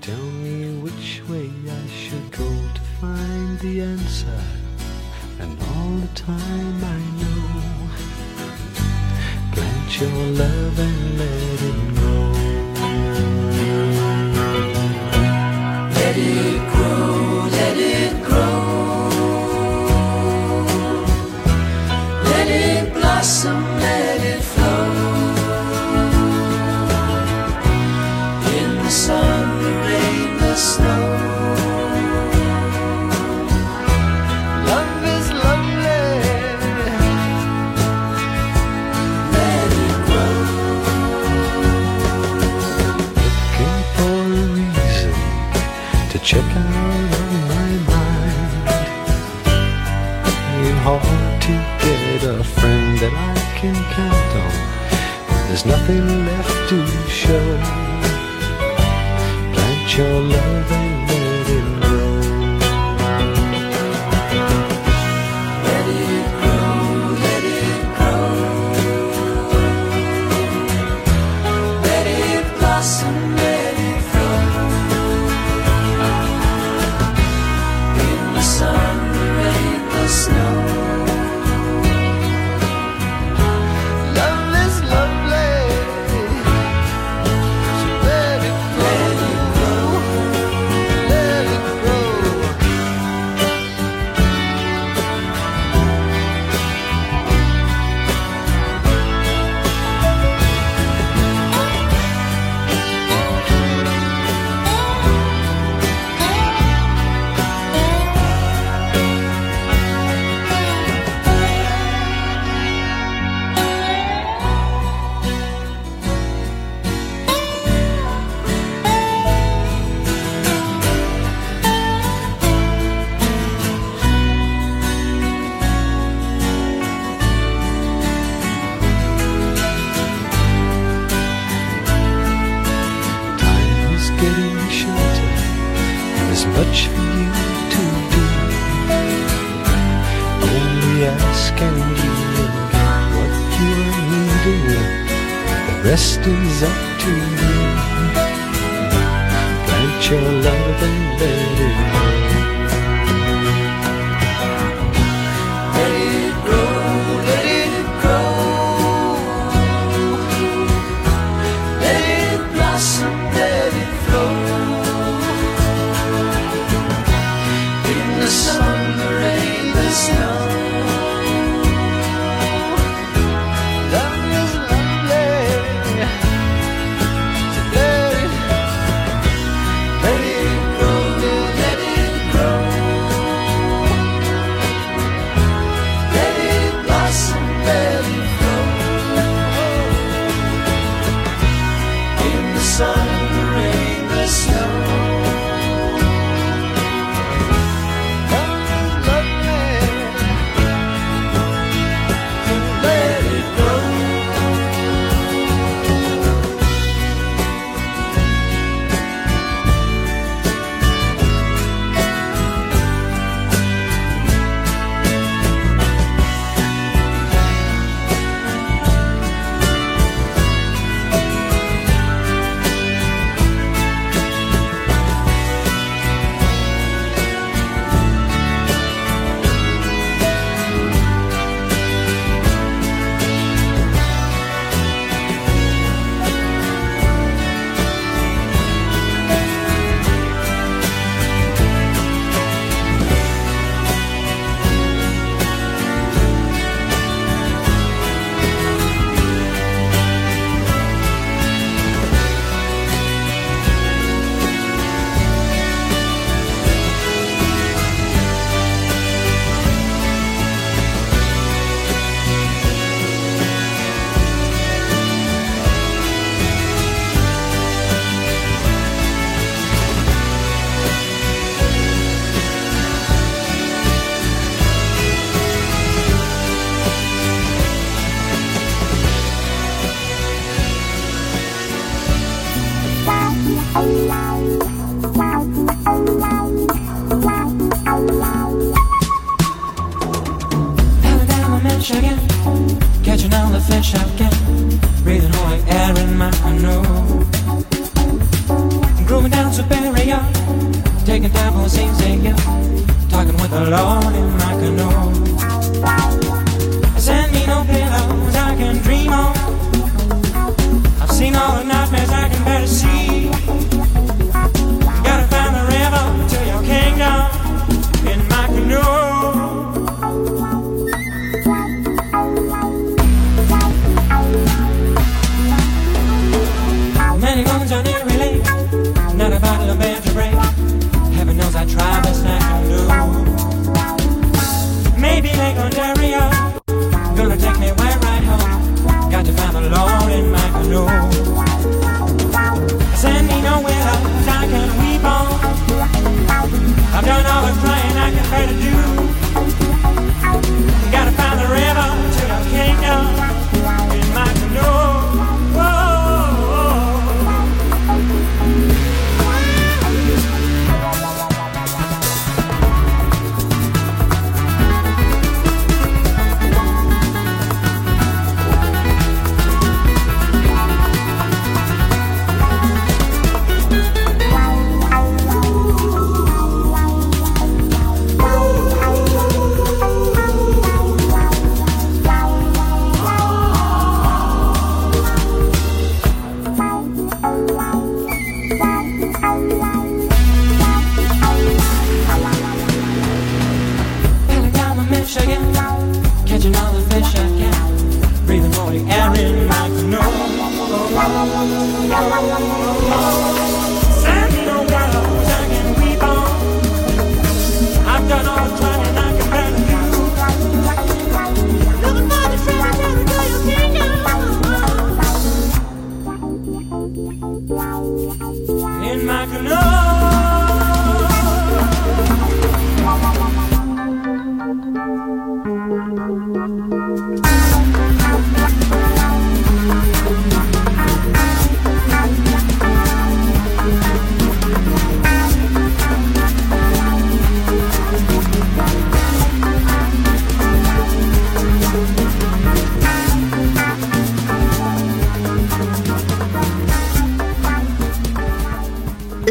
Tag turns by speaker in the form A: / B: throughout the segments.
A: Tell me which way I should go to find the answer. And all the time I know, plant your love and let it There's nothing left to show. Plant your love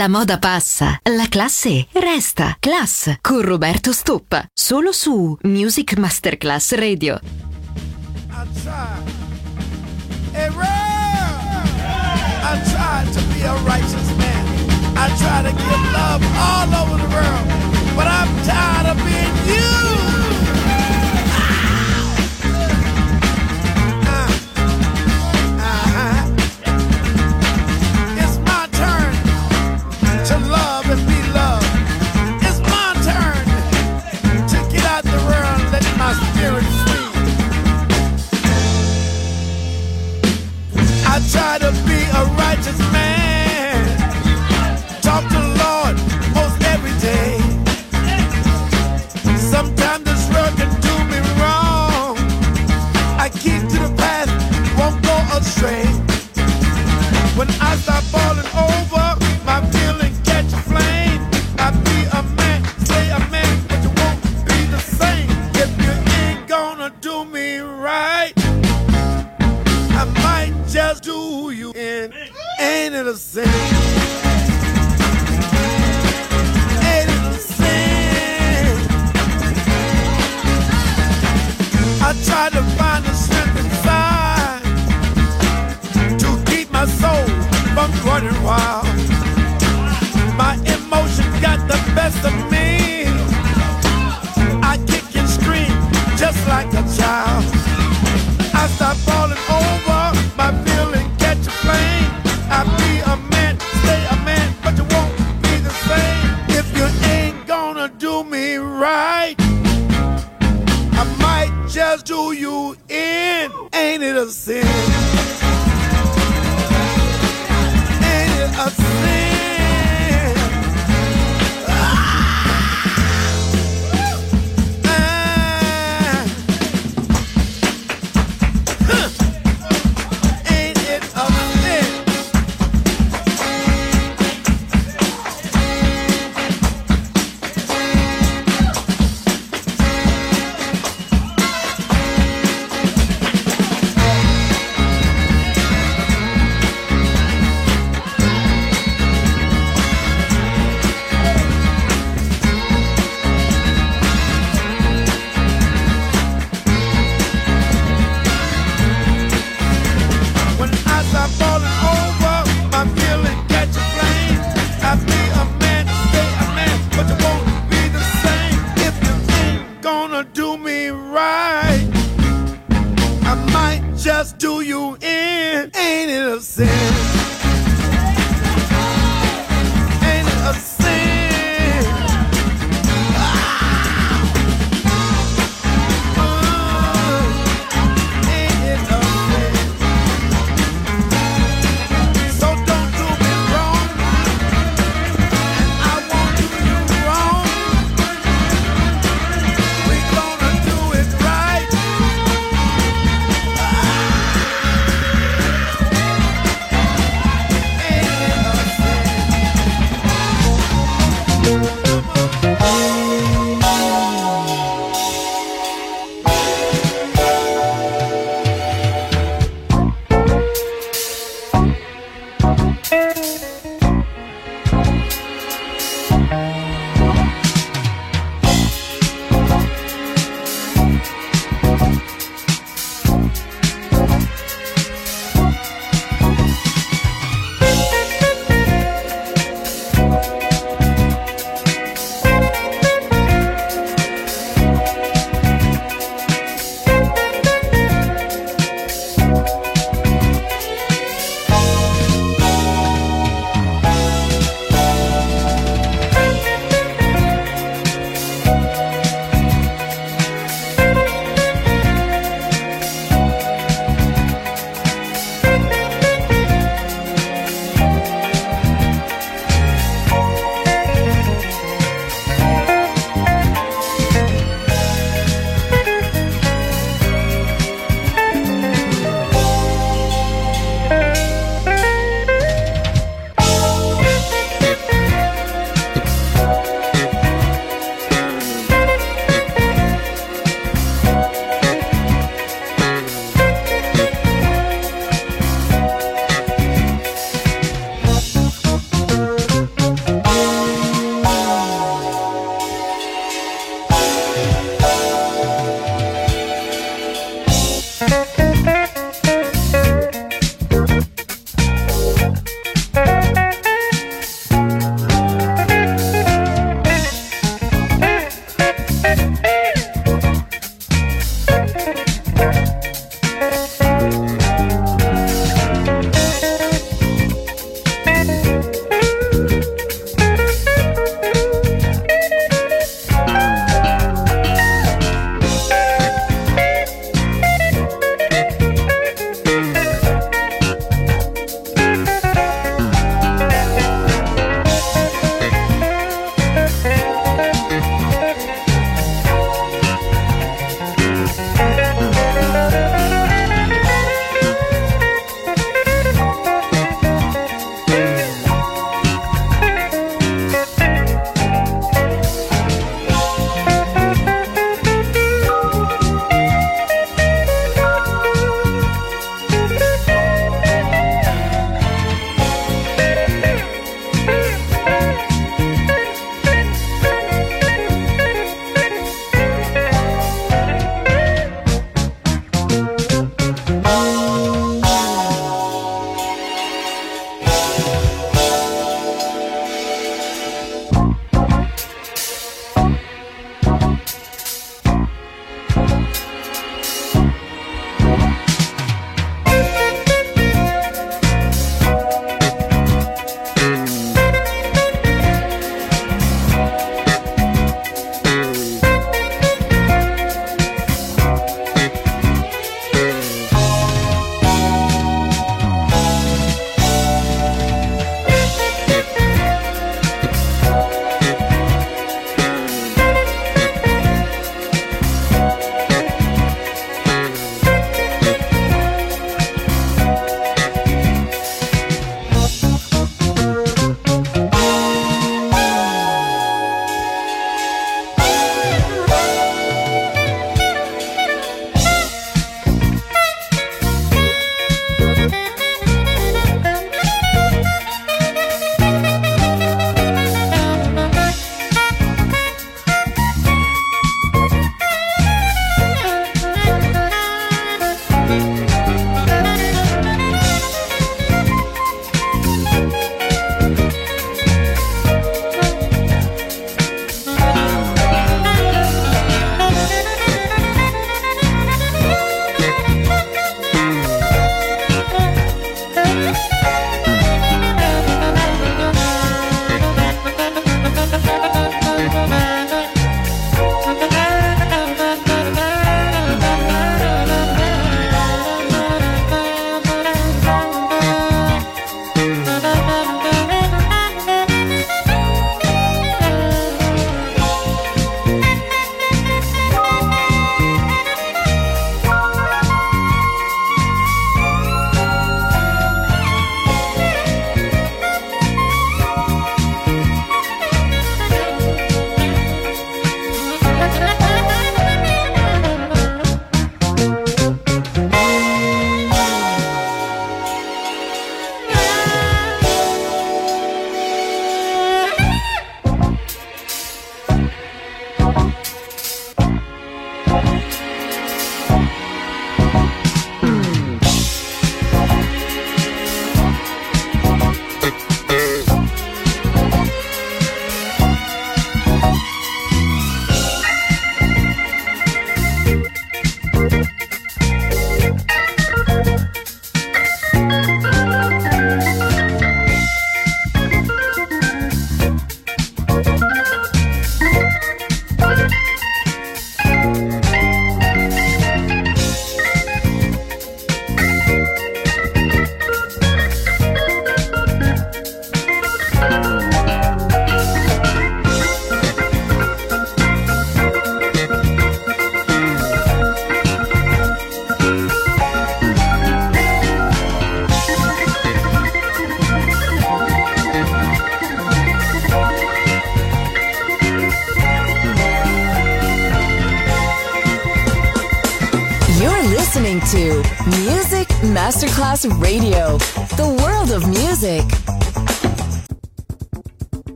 B: La moda passa, la classe resta. Class con Roberto Stoppa, solo su Music Masterclass Radio.
C: I try to give love all over the world. But I'm tired of being you. Try to be a righteous It sin? I try to find the strength inside to keep my soul from running wild. My emotions got the best of me. I kick and scream just like a child. I stop falling over just do you in, ain't it a sin? Ain't it a sin?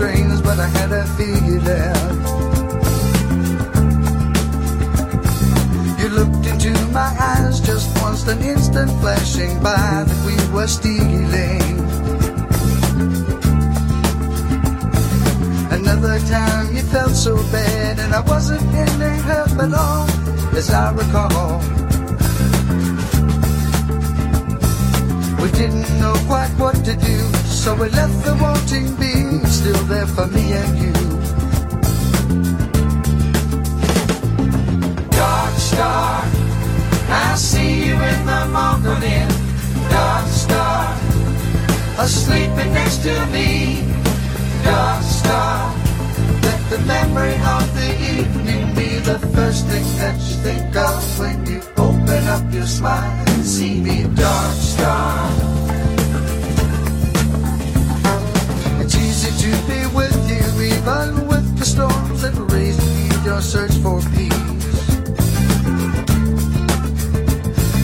D: Strange, but I had a feeling. You looked into my eyes just once, an instant flashing by that we were stealing. Another time you felt so bad, and I wasn't any help at all, as I recall. We didn't know quite what to do, so we left the wanting be still there for me and you. Dark star, I see you in the morning. Dark star, asleep next to me. Dark star, let the memory of the evening be the first thing that you think of when you open up your smile and see me. Dark star. To be with you, even with the storms that raise your search for peace.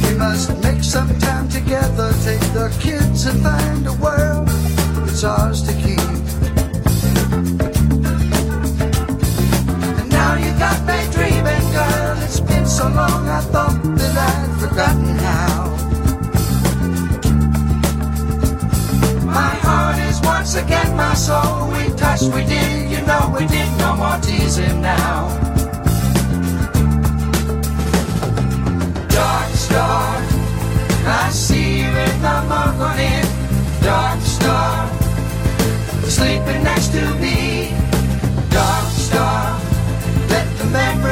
D: We must make some time together, take the kids and find a world that's ours to keep. And now you got me dreaming, girl. It's been so long, I thought that I'd forgotten how. once again, my soul we touched, we did, you know we did, no more teasing now. Dark star, I see you in the morning. Dark star, sleeping next to me. Dark star, let the memory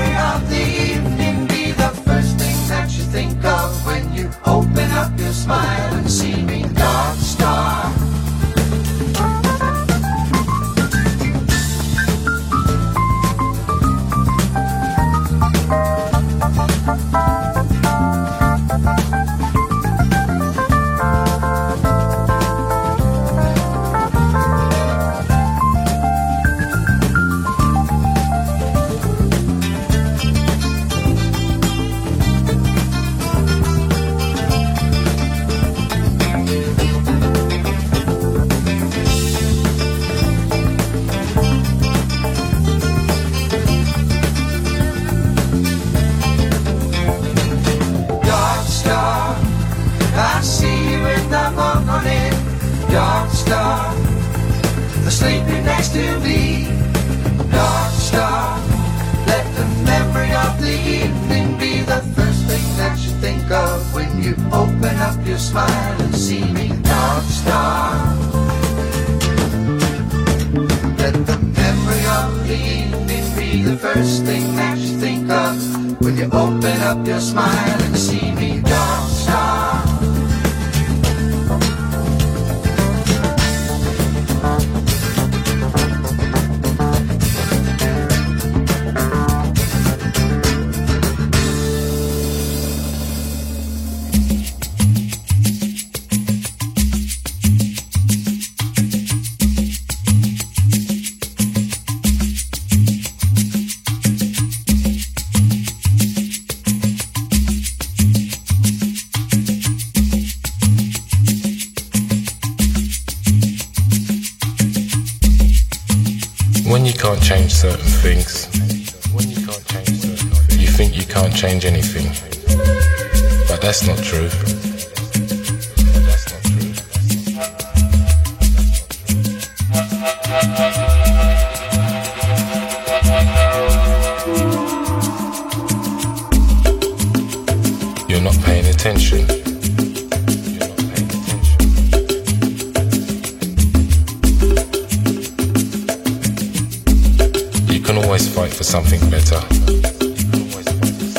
E: can't change certain things, you think you can't change anything. But that's not true. something better.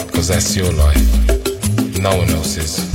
E: Because that's your life, no one else's.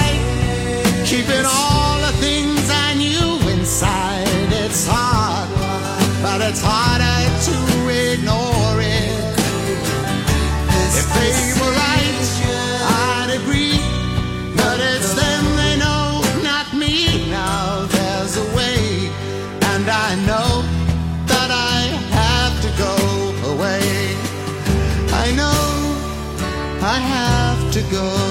F: but it's harder to ignore it. If they were right, I'd agree. But it's them they know, not me. Now there's a way, and I know that I have to go away. I know I have to go.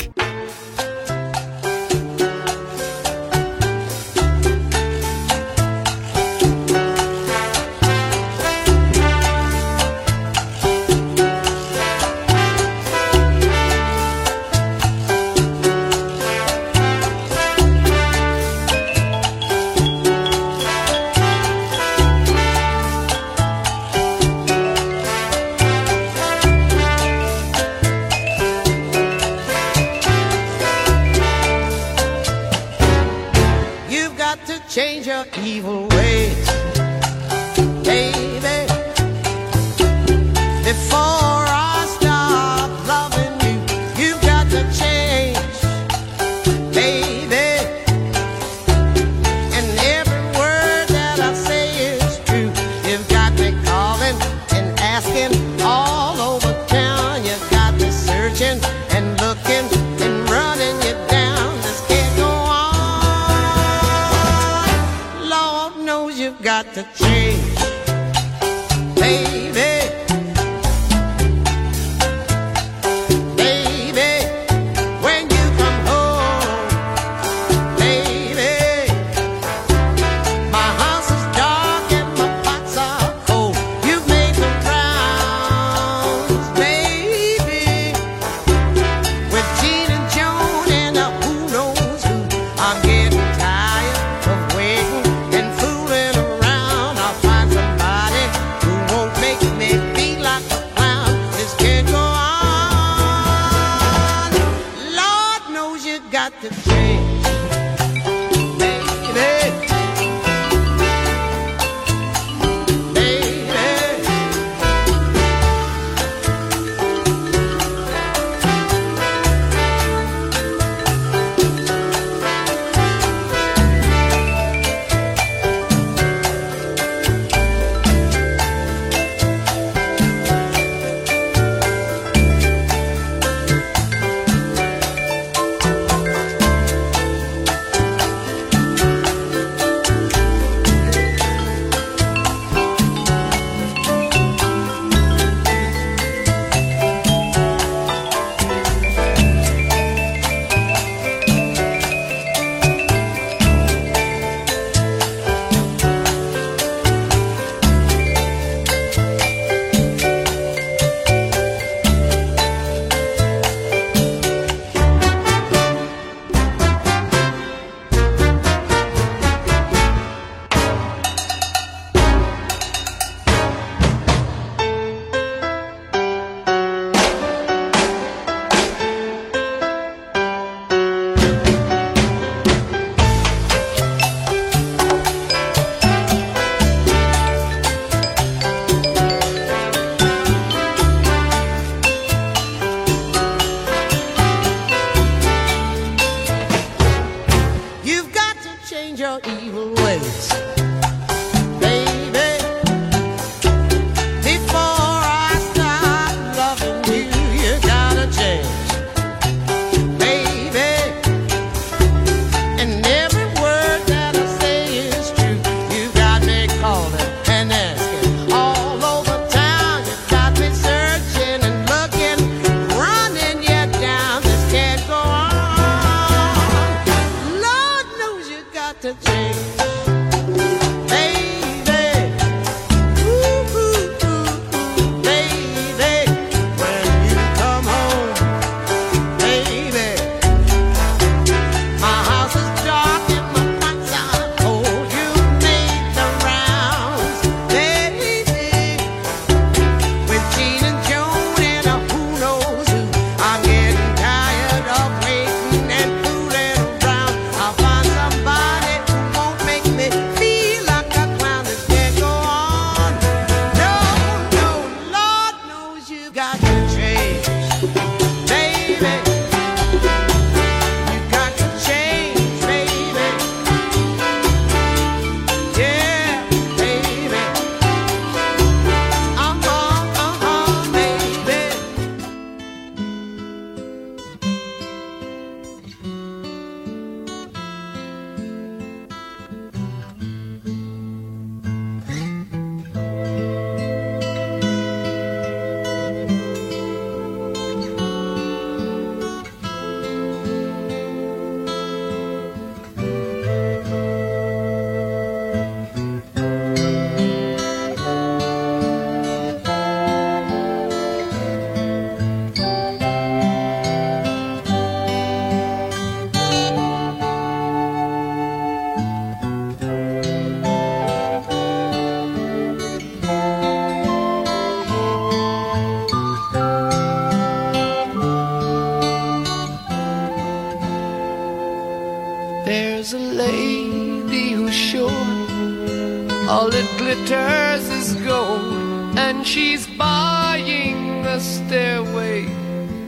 G: glitters is gold, and she's buying the stairway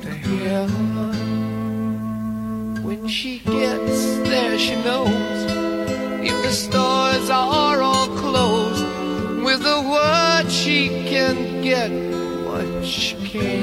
G: to heaven. When she gets there, she knows if the stores are all closed, with a word she can get what she can.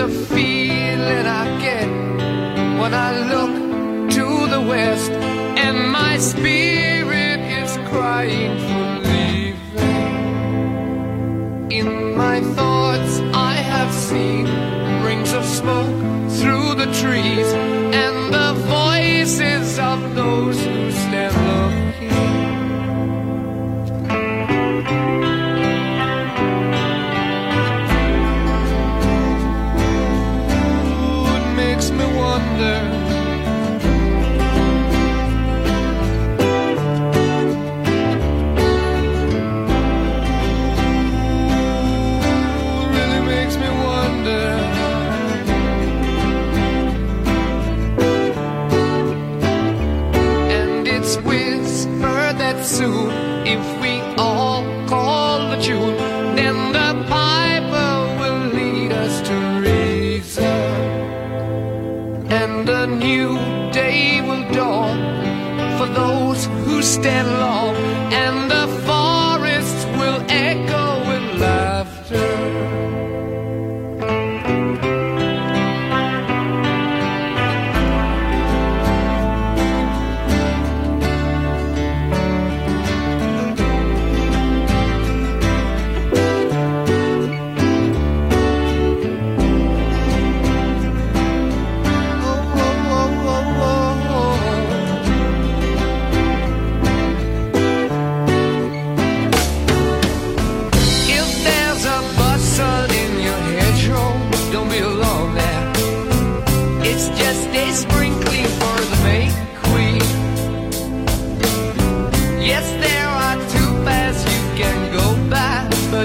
G: It's a feeling I get when I look to the west, and my spirit is crying for leaving. In my thoughts, I have seen rings of smoke through the trees. Stand long,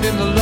G: in the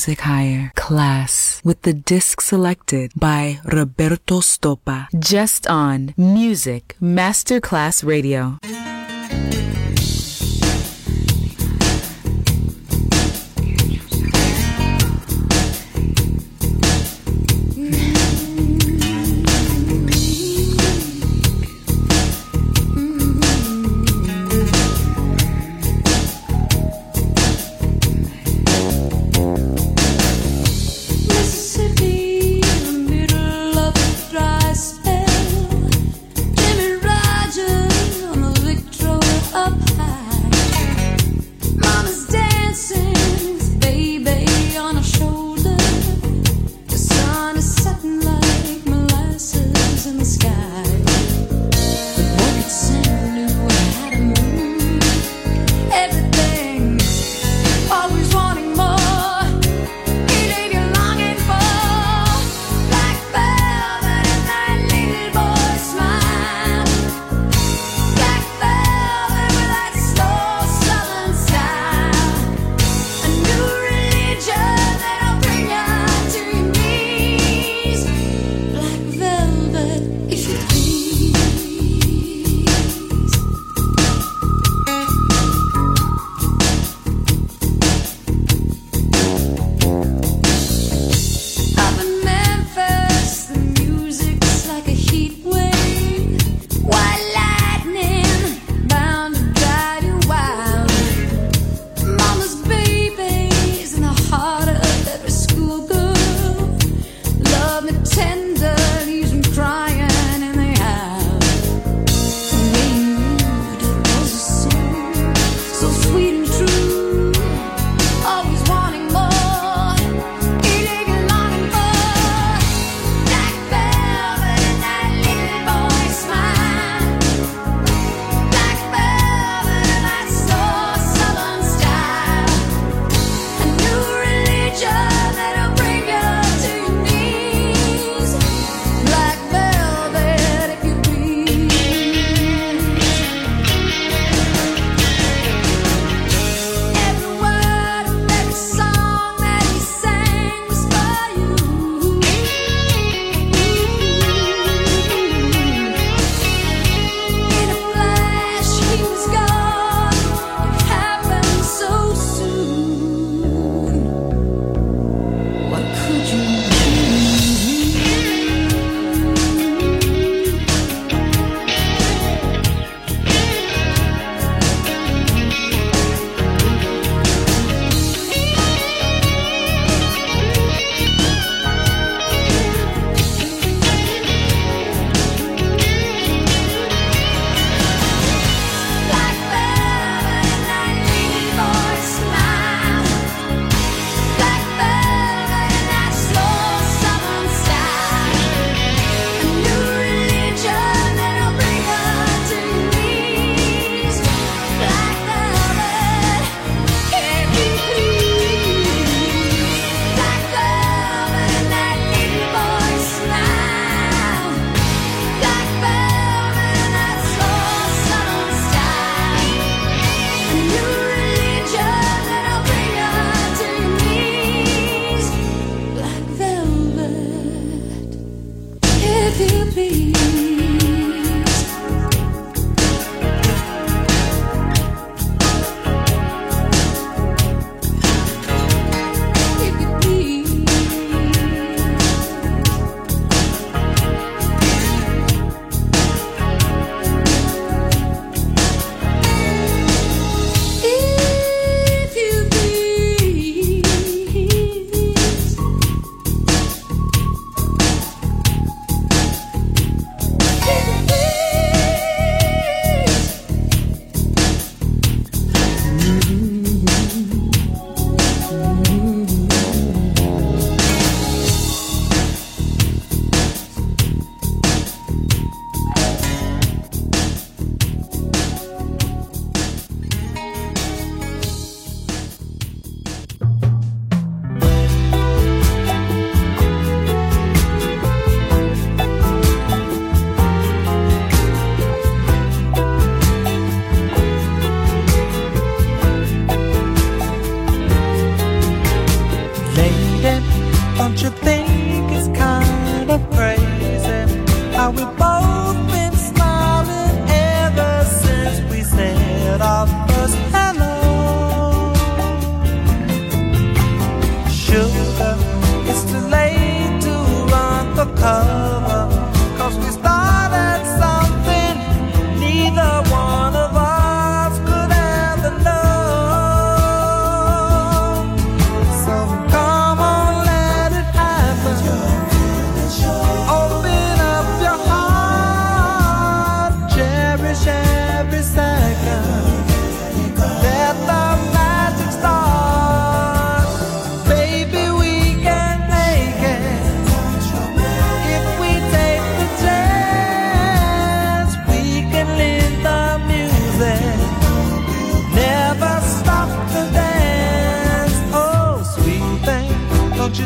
H: Music Higher class with the disc selected by Roberto Stoppa. Just on Music Masterclass Radio.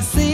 I: see